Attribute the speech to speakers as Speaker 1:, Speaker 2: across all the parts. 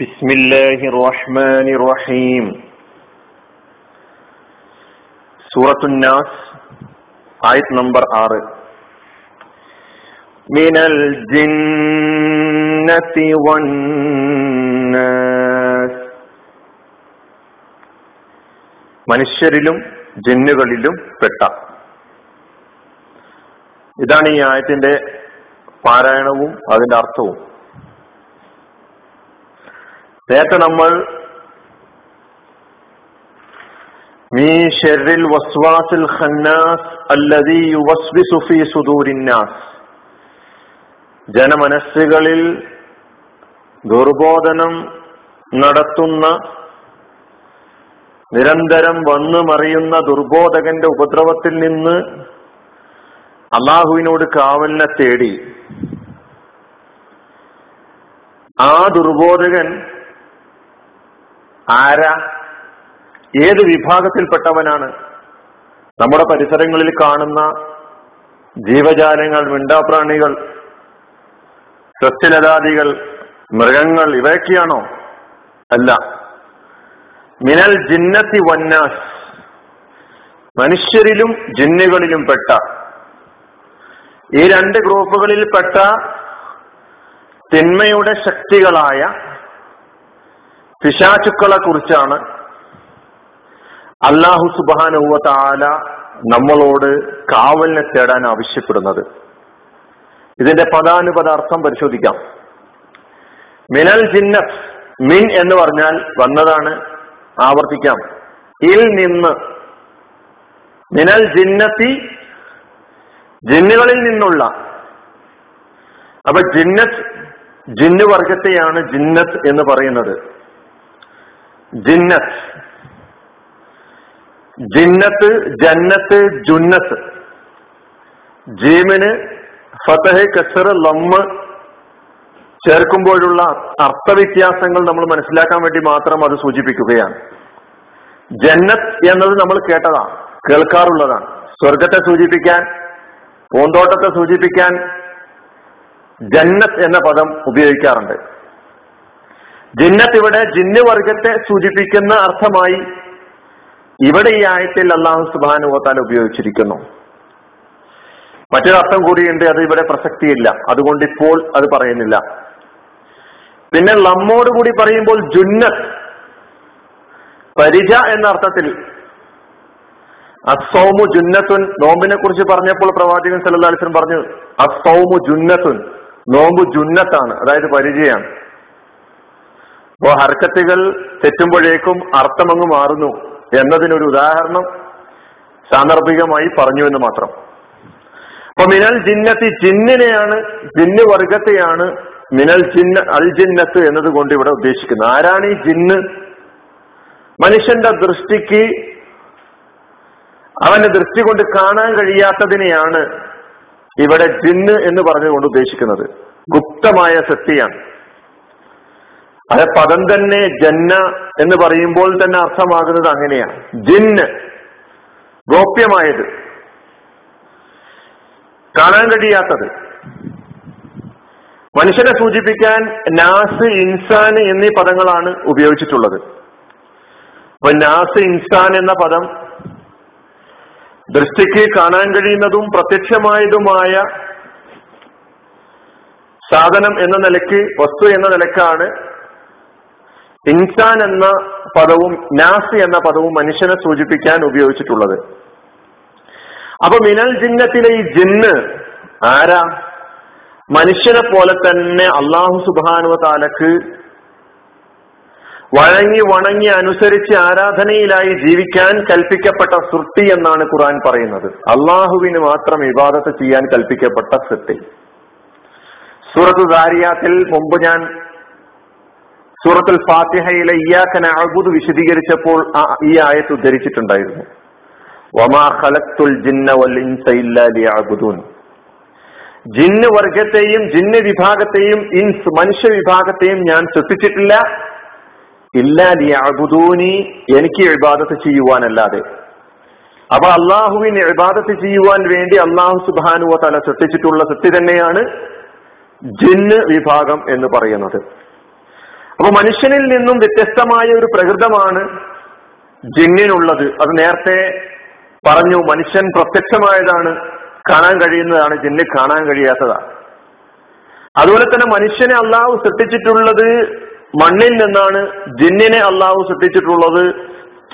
Speaker 1: بسم الله الرحمن الرحيم سورة الناس آية نمبر 6 من الجنة والناس മനുഷ്യരിലും ജിന്നുകളിലും പെട്ട ഇതാണ് ഈ ആയത്തിന്റെ പാരായണവും അതിന്റെ അർത്ഥവും നേരത്തെ നമ്മൾ മീ ഷെറിൽ വസ്വാസിൽ ഖന്നാസ് അല്ലദീ യുവസ്വിസു ഫീ സുദൂരിന്നാസ്. ജനമനസ്സുകളിൽ ദുർബോധനം നടത്തുന്ന നിരന്തരം വന്നു മറിയുന്ന ദുർബോധകന്റെ ഉപദ്രവത്തിൽ നിന്ന് അള്ളാഹുവിനോട് കാവലിനെ തേടി. ആ ദുർബോധകൻ ആരാ? ഏത് വിഭാഗത്തിൽപ്പെട്ടവനാണ്? നമ്മുടെ പരിസരങ്ങളിൽ കാണുന്ന ജീവജാലങ്ങൾ മിണ്ടാപ്രാണികൾ സസ്യലതാദികൾ മൃഗങ്ങൾ ഇവയൊക്കെയാണോ? അല്ല. മിനൽ ജിന്നത്തി വന്നാസ്. മനുഷ്യരിലും ജിന്നുകളിലും പെട്ട. ഈ രണ്ട് ഗ്രൂപ്പുകളിൽ പെട്ട തിന്മയുടെ ശക്തികളായ പിശാചുക്കളെ കുറിച്ചാണ് അള്ളാഹു സുബാനുവ നമ്മളോട് കാവലിനെ തേടാൻ ആവശ്യപ്പെടുന്നത്. ഇതിന്റെ പദാനുപദ അർത്ഥം പരിശോധിക്കാം. മിനൽ ജിന്നസ് മിൻ എന്ന് പറഞ്ഞാൽ വന്നതാണ് ആവർത്തിക്കാം. ഇൽ നിന്ന് മിനൽ ജിന്നത്തി ജിന്നുകളിൽ നിന്നുള്ള. അപ്പൊ ജിന്നത്ത് ജിന്നു വർഗത്തെയാണ് ജിന്നത്ത് എന്ന് പറയുന്നത്. ജിന്നത്ത് ജിന്നത്ത് ജന്നത്ത് ജുന്നത്ത്. ജീമിന് ഫതഹ് കസർ ലമ്മ് ചേർക്കുമ്പോഴുള്ള അർത്ഥവ്യത്യാസങ്ങൾ നമ്മൾ മനസ്സിലാക്കാൻ വേണ്ടി മാത്രം അത് സൂചിപ്പിക്കുകയാണ്. ജന്നത്ത് എന്നത് നമ്മൾ കേട്ടതാണ് കേൾക്കാറുള്ളതാണ്. സ്വർഗത്തെ സൂചിപ്പിക്കാൻ പൂന്തോട്ടത്തെ സൂചിപ്പിക്കാൻ ജന്നത്ത് എന്ന പദം ഉപയോഗിക്കാറുണ്ട്. ജിന്നത്ത് ഇവിടെ ജിന്ന് വർഗത്തെ സൂചിപ്പിക്കുന്ന അർത്ഥമായി ഇവിടെ ഈ ആയത്തിൽ അള്ളാഹു സുബാനുവത്താൽ ഉപയോഗിച്ചിരിക്കുന്നു. മറ്റൊരർത്ഥം കൂടിയുണ്ട് അത് ഇവിടെ പ്രസക്തിയില്ല. അതുകൊണ്ട് ഇപ്പോൾ അത് പറയുന്നില്ല. പിന്നെ നമ്മോട് കൂടി പറയുമ്പോൾ ജുന്നത്ത് പരിച എന്ന അർത്ഥത്തിൽ അസൗമു ജുന്നത്തുൻ നോമ്പിനെ കുറിച്ച് പറഞ്ഞപ്പോൾ പ്രവാചകൻ സല്ലാസ്ലം പറഞ്ഞു അസൗമു ജുന്നത്തുൻ നോമ്പ് ജുന്നത്താണ് അതായത് പരിചയാണ് അപ്പോ ഹർക്കത്തുകൾ തെറ്റുമ്പോഴേക്കും അർത്ഥമങ്ങ് മാറുന്നു എന്നതിനൊരു ഉദാഹരണം സാന്ദർഭികമായി പറഞ്ഞു എന്ന് മാത്രം. അപ്പൊ മിനൽ ജിന്നത്തി ജിന്നിനെയാണ് ജിന്ന് വർഗത്തെയാണ് മിനൽ ജിന്ന അൽ ജിന്നത്ത് എന്നതുകൊണ്ട് ഇവിടെ ഉദ്ദേശിക്കുന്നത്. ആരാണ് ഈ ജിന്ന്? മനുഷ്യന്റെ ദൃഷ്ടിക്ക് അവന്റെ ദൃഷ്ടി കൊണ്ട് കാണാൻ കഴിയാത്തതിനെയാണ് ഇവിടെ ജിന്ന് എന്ന് പറഞ്ഞുകൊണ്ട് ഉദ്ദേശിക്കുന്നത്. ഗുപ്തമായ സൃഷ്ടിയാണ്. അത് പദം തന്നെ ജന്ന എന്ന് പറയുമ്പോൾ തന്നെ അർത്ഥമാകുന്നത് അങ്ങനെയാണ്. ജിന്ന് ഗോപ്യമായത്. കാണാൻ കഴിയാത്തത്. മനുഷ്യനെ സൂചിപ്പിക്കാൻ നാസ് ഇൻസാൻ എന്നീ പദങ്ങളാണ് ഉപയോഗിച്ചിട്ടുള്ളത്. അപ്പൊ നാസ് ഇൻസാൻ എന്ന പദം ദൃഷ്ടിക്ക് കാണാൻ കഴിയുന്നതും പ്രത്യക്ഷമായതുമായ സാധനം എന്ന നിലയ്ക്ക് വസ്തു എന്ന നിലക്കാണ് ഇൻസാൻ എന്ന പദവും നാസ് എന്ന പദവും മനുഷ്യനെ സൂചിപ്പിക്കാൻ ഉപയോഗിച്ചിട്ടുള്ളത്. അപ്പൊ മിനൽ ജിന്നത്തിലെ ഈ ജിന്ന് ആരാ? മനുഷ്യനെ പോലെ തന്നെ അള്ളാഹു സുബാനുവ താലക്ക് വഴങ്ങി വണങ്ങി അനുസരിച്ച് ആരാധനയിലായി ജീവിക്കാൻ കൽപ്പിക്കപ്പെട്ട സൃഷ്ടി എന്നാണ് ഖുറാൻ പറയുന്നത്. അള്ളാഹുവിന് മാത്രം ഇബാദത്ത് ചെയ്യാൻ കൽപ്പിക്കപ്പെട്ട സൃഷ്ടി. സൂറത്ത് ദാരിയാത്തിൽ മുമ്പ് ഞാൻ സൂറത്തുൽ ഫാത്തിഹയിലെ ഇയാക്കന അഴുബുദ് വിശദീകരിച്ചപ്പോൾ ഈ ആയത്ത് ഉദ്ധരിച്ചിട്ടുണ്ടായിരുന്നു. വമാ ജിന്ന വൽ ഇൻസ ഇല്ലാ ജിന്ന് വർഗത്തെയും ജിന്ന് വിഭാഗത്തെയും ഇൻസ് മനുഷ്യ വിഭാഗത്തെയും ഞാൻ സൃഷ്ടിച്ചിട്ടില്ല ഇല്ലാ ലിയഅബുദൂനി എനിക്ക് ഇബാദത്ത് ചെയ്യുവാനല്ലാതെ. അപ്പൊ അള്ളാഹുവിന് ഇബാദത്ത് ചെയ്യുവാൻ വേണ്ടി അള്ളാഹു സുബാനുവ തല സൃഷ്ടിച്ചിട്ടുള്ള സൃഷ്ടി തന്നെയാണ് ജിന്ന് വിഭാഗം എന്ന് പറയുന്നത്. അപ്പൊ മനുഷ്യനിൽ നിന്നും വ്യത്യസ്തമായ ഒരു പ്രകൃതമാണ് ജിന്നിനുള്ളത്. അത് നേരത്തെ പറഞ്ഞു മനുഷ്യൻ പ്രത്യക്ഷമായതാണ് കാണാൻ കഴിയുന്നതാണ് ജിന്ന് കാണാൻ കഴിയാത്തതാണ്. അതുപോലെ തന്നെ മനുഷ്യനെ അള്ളാഹു സൃഷ്ടിച്ചിട്ടുള്ളത് മണ്ണിൽ നിന്നാണ് ജിന്നിനെ അള്ളാഹു സൃഷ്ടിച്ചിട്ടുള്ളത്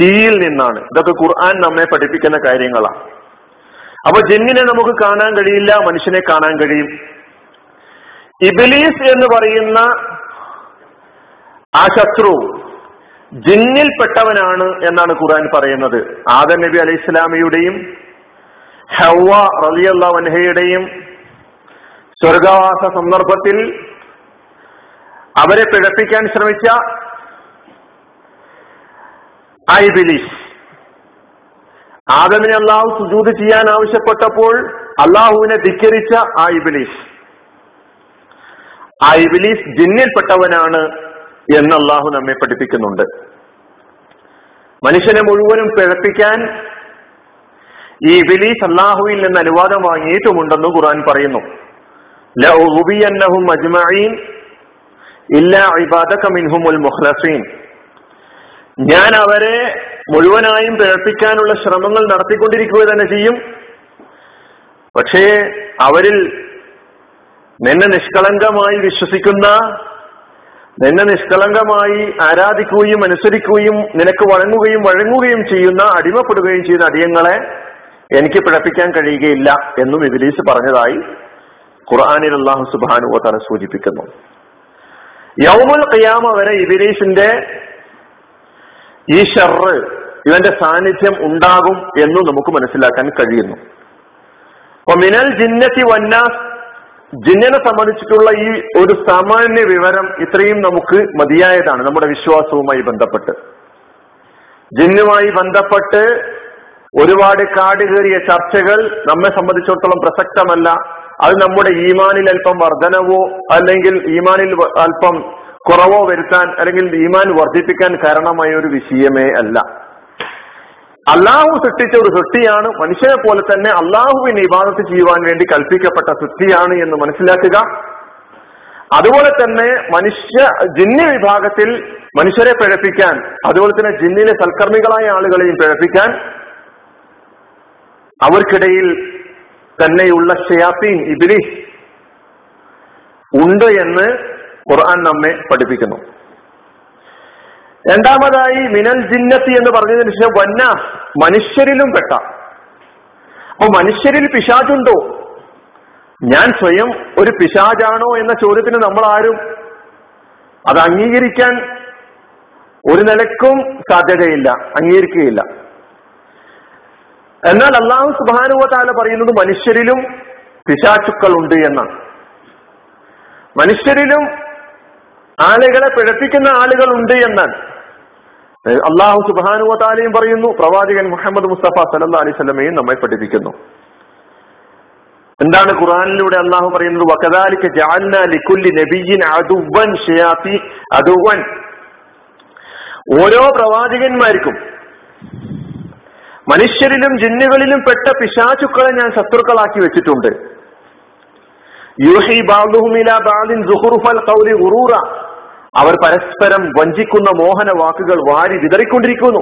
Speaker 1: തീയിൽ നിന്നാണ്. ഇതൊക്കെ ഖുർആൻ നമ്മെ പഠിപ്പിക്കുന്ന കാര്യങ്ങളാണ്. അപ്പൊ ജിന്നിനെ നമുക്ക് കാണാൻ കഴിയില്ല മനുഷ്യനെ കാണാൻ കഴിയും. ഇബിലീസ് എന്ന് പറയുന്ന ആ ശത്രു ജിന്നിൽപ്പെട്ടവനാണ് എന്നാണ് ഖുർആൻ പറയുന്നത്. ആദം നബി അലൈഹി ഇസ്ലാമിയുടെയും ഹവ റലിയല്ല വൻഹയുടെയും സ്വർഗവാസ സന്ദർഭത്തിൽ അവരെ പിഴപ്പിക്കാൻ ശ്രമിച്ച ഐ ബിലീഫ് ആദമിനെ അള്ളാഹു സുജൂത് ചെയ്യാൻ ആവശ്യപ്പെട്ടപ്പോൾ അള്ളാഹുവിനെ ധിക്കരിച്ച ആ ഇബിലീസ്. ആ ഇബിലീസ് ജിന്നിൽപ്പെട്ടവനാണ് എന്ന് അള്ളാഹു നമ്മെ പഠിപ്പിക്കുന്നുണ്ട്. മനുഷ്യനെ മുഴുവനും പിഴപ്പിക്കാൻ ഈ ഇബിലീസ് അള്ളാഹുവിൽ നിന്ന് അനുവാദം വാങ്ങിയിട്ടുമുണ്ടെന്ന് ഖുർആൻ പറയുന്നു. ഞാൻ അവരെ മുഴുവനായും പിഴപ്പിക്കാനുള്ള ശ്രമങ്ങൾ നടത്തിക്കൊണ്ടിരിക്കുക തന്നെ ചെയ്യും. പക്ഷേ അവരിൽ നിന്നെ നിഷ്കളങ്കമായി വിശ്വസിക്കുന്ന നിന്നെ നിഷ്കളങ്കമായി ആരാധിക്കുകയും അനുസരിക്കുകയും നിനക്ക് വഴങ്ങുകയും വഴങ്ങുകയും ചെയ്യുന്ന അടിമപ്പെടുകയും ചെയ്യുന്ന അടിയങ്ങളെ എനിക്ക് പിഴപ്പിക്കാൻ കഴിയുകയില്ല എന്നും ഇബിലീസ് പറഞ്ഞതായി ഖുർആാനിൽ അള്ളാഹു സുബാനുവ തന്നെ സൂചിപ്പിക്കുന്നു. യൗമുൽ ഖിയാമ വരെ ഇബിലീസിന്റെ ഈ ഷർറ് ഇവന്റെ സാന്നിധ്യം ഉണ്ടാകും എന്നും നമുക്ക് മനസ്സിലാക്കാൻ കഴിയുന്നു. മിനൽ ജിന്നത്തി വന്നാസ് ജിന്നിനെ സംബന്ധിച്ചിട്ടുള്ള ഈ ഒരു സാമാന്യ വിവരം ഇത്രയും നമുക്ക് മതിയായതാണ് നമ്മുടെ വിശ്വാസവുമായി ബന്ധപ്പെട്ട്. ജിന്നുമായി ബന്ധപ്പെട്ട് ഒരുപാട് കാടുകേറിയ ചർച്ചകൾ നമ്മെ സംബന്ധിച്ചിടത്തോളം പ്രസക്തമല്ല. അത് നമ്മുടെ ഈമാനിൽ അല്പം വർധനവോ അല്ലെങ്കിൽ ഈമാനിൽ അല്പം കുറവോ വരുത്താൻ അല്ലെങ്കിൽ ഈമാൻ വർദ്ധിപ്പിക്കാൻ കാരണമായ ഒരു വിഷയമേ അല്ല. അള്ളാഹു സൃഷ്ടിച്ച ഒരു സൃഷ്ടിയാണ്. മനുഷ്യനെ പോലെ തന്നെ അള്ളാഹുവിനെ ഇബാദത്ത് ചെയ്യുവാൻ വേണ്ടി കൽപ്പിക്കപ്പെട്ട സൃഷ്ടിയാണ് എന്ന് മനസ്സിലാക്കുക. അതുപോലെ തന്നെ മനുഷ്യ ജിന്നി വിഭാഗത്തിൽ മനുഷ്യരെ പിഴപ്പിക്കാൻ അതുപോലെ തന്നെ ജിന്നിലെ സൽക്കർമ്മികളായ ആളുകളെയും പിഴപ്പിക്കാൻ അവർക്കിടയിൽ തന്നെയുള്ള ഷയാത്തീൻ ഇബിലിസ് ഉണ്ട് എന്ന് ഖുർആൻ നമ്മെ പഠിപ്പിക്കുന്നു. രണ്ടാമതായി മിനൽ ജിന്നത്തി എന്ന് പറഞ്ഞതിന് ശേഷം വന്ന മനുഷ്യരിലും പെട്ട. അപ്പൊ മനുഷ്യരിൽ പിശാചുണ്ടോ? ഞാൻ സ്വയം ഒരു പിശാചാണോ എന്ന ചോദ്യത്തിന് നമ്മൾ ആരും അത് അംഗീകരിക്കാൻ ഒരു നിലക്കും സാധ്യതയില്ല അംഗീകരിക്കുകയില്ല. എന്നാൽ അള്ളാഹു സുബാനുവതാല പറയുന്നത് മനുഷ്യരിലും പിശാചുക്കൾ ഉണ്ട് എന്നാണ്. മനുഷ്യരിലും ആളുകളെ പിഴപ്പിക്കുന്ന ആളുകൾ ഉണ്ട് എന്നാണ്. അള്ളാഹു സുബാനുവതാലയും പറയുന്നു പ്രവാചകൻ മുഹമ്മദ് മുസ്തഫ സലല്ലാ അലൈഹി സ്വലമയും നമ്മെ പഠിപ്പിക്കുന്നു. എന്താണ് ഖുറാനിലൂടെ അള്ളാഹു പറയുന്നത്? ജഅൽനാ ലികുല്ലി നബിയ്യിൻ അതുവൻ അദുവൻ ഓരോ പ്രവാചകന്മാർക്കും മനുഷ്യരിലും ജിന്നുകളിലും പെട്ട പിശാചുക്കളെ ഞാൻ ശത്രുക്കളാക്കി വെച്ചിട്ടുണ്ട്. യൂഹി ബാദുഹുമില ബാദിൻ സുഹുറുഫൽ കൗലി ഉറൂറ അവർ പരസ്പരം വഞ്ചിക്കുന്ന മോഹന വാക്കുകൾ വാരി വിതറിക്കൊണ്ടിരിക്കുന്നു.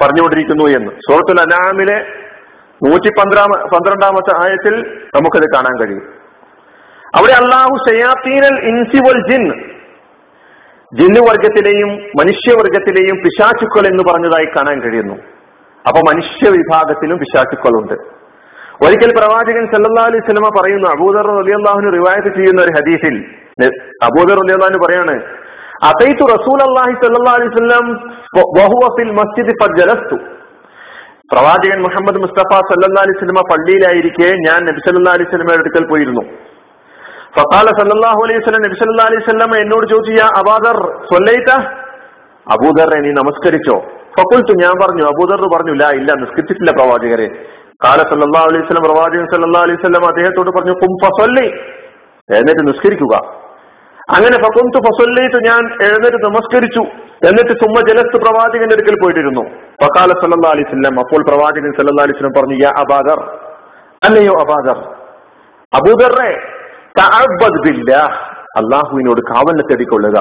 Speaker 1: പറഞ്ഞുകൊണ്ടിരിക്കുന്നു എന്ന്. സൂറത്തുൽ അനാമിലെ നൂറ്റി പന്ത്രണ്ടാമ പന്ത്രണ്ടാമത്തെ ആയത്തിൽ നമുക്കത് കാണാൻ കഴിയും. അവിടെ അള്ളാഹു ഷയാത്തീനൽ ഇൻസിവൽ ജിൻ ജിന്നുവർഗത്തിലെയും മനുഷ്യവർഗത്തിലെയും പിശാചുക്കൾ എന്ന് പറഞ്ഞതായി കാണാൻ കഴിയുന്നു. അപ്പൊ മനുഷ്യ വിഭാഗത്തിലും പിശാചുക്കളുണ്ട്. ഒരിക്കൽ പ്രവാചകൻ സല്ലാ അലൈഹി സ്വലമ പറയുന്നു അബൂദർ അലി അള്ളാഹുന് റിവായത്ത് ചെയ്യുന്ന ഒരു ഹദീസിൽ അബൂദർ അലി അള്ളാഹുന് പറയാണ് അതൈത്തു റസൂൽ അള്ളാഹി സല്ലാസ്ലം അലൈഹി മസ്ജിദ് ഫജലസ്തു പ്രവാചകൻ മുഹമ്മദ് മുസ്തഫ സല്ലാ അലൈഹി സ്വലമ പള്ളിയിലായിരിക്കെ ഞാൻ നബി സല്ലാ അലൈഹി വസല്ലമയുടെ അടുക്കൽ പോയിരുന്നു. ഫഖാല സല്ലല്ലാഹു അലൈഹി വസല്ലം നബി സല്ലല്ലാഹു അലൈഹി എന്നോട് ചോദിച്ചു അബാദർ അബൂദർ നീ നമസ്കരിച്ചോ? ഫഖുൽതു ഞാൻ പറഞ്ഞു. അബൂദർ പറഞ്ഞു ഇല്ല ഇല്ല നിസ്കരിച്ചിട്ടില്ല പ്രവാചകരെ. കാല സല്ലാ അലൈഹി സ്വലം പ്രവാചകൻ സല്ലാ അലൈഹി സ്വലം അദ്ദേഹത്തോട് പറഞ്ഞു കും ഫസല്ലി എന്നിട്ട് നിസ്കരിക്കുക. അങ്ങനെ ഫകുന്തു ഫസല്ലൈതു ഞാൻ എഴുന്നേറ്റ് നമസ്കരിച്ചു. എന്നിട്ട് സുമ്മ ജലസ്ത് പ്രവാചകന്റെ അടുക്കൽ പോയിട്ടിരുന്നു. ഫക്കാല സല്ലാ അലൈഹി വസല്ലം അപ്പോൾ പ്രവാചകൻ സല്ലാ അലൈഹി വസല്ലം പറഞ്ഞു യാ അബാദർ. അല്ലയോ അബാദർ. അബൂദറെ അള്ളാഹുവിനോട് കാവലിനെ തേടിക്കൊള്ളുക.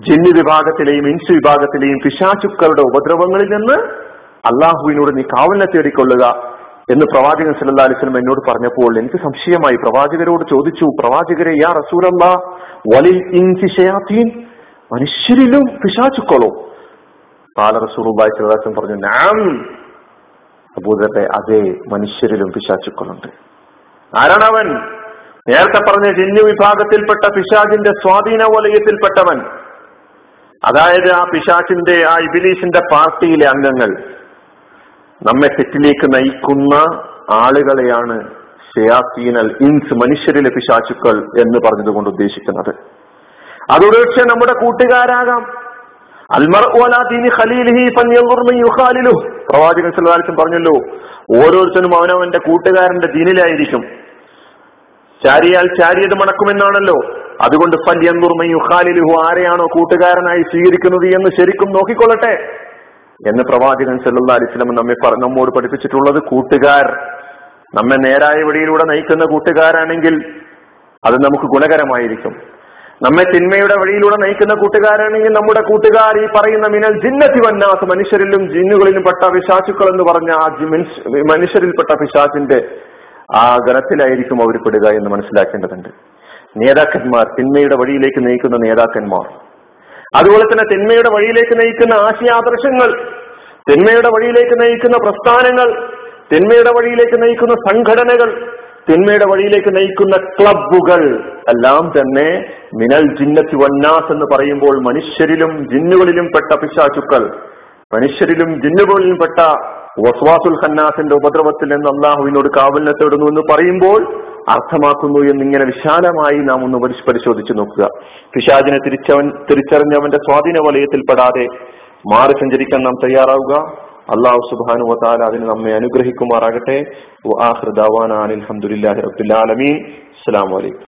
Speaker 1: ജിന്ന് വിഭാഗത്തിലെയും ഇൻസ് വിഭാഗത്തിലെയും പിശാചുക്കളുടെ ഉപദ്രവങ്ങളിൽ നിന്ന് അള്ളാഹുവിനോട് നീ കാവലിനെ തേടിക്കൊള്ളുക. എന്ന് പ്രവാചകൻ സല്ലാ അലിസ്ലം എന്നോട് പറഞ്ഞപ്പോൾ എനിക്ക് സംശയമായി. പ്രവാചകരോട് ചോദിച്ചു പ്രവാചകരെ യാ റസൂലല്ല വലിൽ ഇൻസി ഷയാത്തീൻ മനുഷ്യരിലും പിശാചുക്കളോ? കാല റസൂറുബായി സ്വലാസം പറഞ്ഞു നാം. അബൂദറെ അതേ മനുഷ്യരിലും പിശാചുക്കളുണ്ട്. ആരാണവൻ നേരത്തെ പറഞ്ഞ ജിന്നു വിഭാഗത്തിൽപ്പെട്ട പിശാചിന്റെ സ്വാധീന വലയത്തിൽപ്പെട്ടവൻ. അതായത് ആ പിശാചിന്റെ ആ ഇബിലീഷിന്റെ പാർട്ടിയിലെ അംഗങ്ങൾ. നമ്മെ തെറ്റിലേക്ക് നയിക്കുന്ന ആളുകളെയാണ് ഷെയാസീനൽ ഇൻസ് മനുഷ്യരിലെ പിശാചുക്കൾ എന്ന് പറഞ്ഞതുകൊണ്ട് ഉദ്ദേശിക്കുന്നത്. അതൊരുപക്ഷെ നമ്മുടെ കൂട്ടുകാരാകാം. പ്രവാചകൻ സല്ലാസും പറഞ്ഞല്ലോ ഓരോരുത്തരും അവനവന്റെ കൂട്ടുകാരന്റെ ദീനിലായിരിക്കും. ചാരിയാൽ ചാരിയത് മണക്കുമെന്നാണല്ലോ. അതുകൊണ്ട് ഫല്യന്തുർമയുഹാലിലുഹു ആരെയാണോ കൂട്ടുകാരനായി സ്വീകരിക്കുന്നത് എന്ന് ശരിക്കും നോക്കിക്കൊള്ളട്ടെ. എന്ന് പ്രവാചകൻ സല്ലാ അലിസ്ലം നമ്മെ നമ്മോട് പഠിപ്പിച്ചിട്ടുള്ളത് കൂട്ടുകാർ. നമ്മെ നേരായ വഴിയിലൂടെ നയിക്കുന്ന കൂട്ടുകാരാണെങ്കിൽ അത് നമുക്ക് ഗുണകരമായിരിക്കും. നമ്മെ തിന്മയുടെ വഴിയിലൂടെ നയിക്കുന്ന കൂട്ടുകാരാണെങ്കിൽ നമ്മുടെ കൂട്ടുകാർ ഈ പറയുന്ന മിനൽ ജിന്നത്തി വന്നാസ് മനുഷ്യരിലും ജിന്നുകളിലും പെട്ട പിശാചുക്കൾ എന്ന് പറഞ്ഞ ആ മനുഷ്യരിൽപ്പെട്ട പിശാചിന്റെ ആ ഗണത്തിലായിരിക്കും അവർ പെടുക എന്ന് മനസ്സിലാക്കേണ്ടതുണ്ട്. നേതാക്കന്മാർ തിന്മയുടെ വഴിയിലേക്ക് നയിക്കുന്ന നേതാക്കന്മാർ. അതുപോലെ തന്നെ തിന്മയുടെ വഴിയിലേക്ക് നയിക്കുന്ന ആശയാദർശങ്ങൾ തിന്മയുടെ വഴിയിലേക്ക് നയിക്കുന്ന പ്രസ്ഥാനങ്ങൾ തിന്മയുടെ വഴിയിലേക്ക് നയിക്കുന്ന സംഘടനകൾ തിന്മയുടെ വഴിയിലേക്ക് നയിക്കുന്ന ക്ലബുകൾ എല്ലാം തന്നെ മിനൽ ജിന്നത്തി വന്നാസ് എന്ന് പറയുമ്പോൾ മനുഷ്യരിലും ജിന്നുകളിലും പെട്ട പിശാചുക്കൾ മനുഷ്യരിലും ജിന്നുകളിലും പെട്ട വസ്വാസുൽ ഖന്നാസിന്റെ ഉപദ്രവത്തിൽ നിന്ന് അള്ളാഹുവിനോട് കാവലിനെ തേടുന്നു എന്ന് പറയുമ്പോൾ അർത്ഥമാക്കുന്നു എന്നിങ്ങനെ വിശാലമായി നാം ഒന്ന് പരിശോധിച്ചു നോക്കുക. പിശാജിനെ തിരിച്ചവൻ തിരിച്ചറിഞ്ഞവന്റെ സ്വാധീന വലയത്തിൽപ്പെടാതെ മാറി സഞ്ചരിക്കാൻ നാം തയ്യാറാവുക. അള്ളാഹു സുബാനു വാൽ അതിന് നമ്മെ അനുഗ്രഹിക്കുമാറാകട്ടെ. അലഹമുല്ലാഹി റബുലാലമീൻ അസ്സാം വലൈക്കും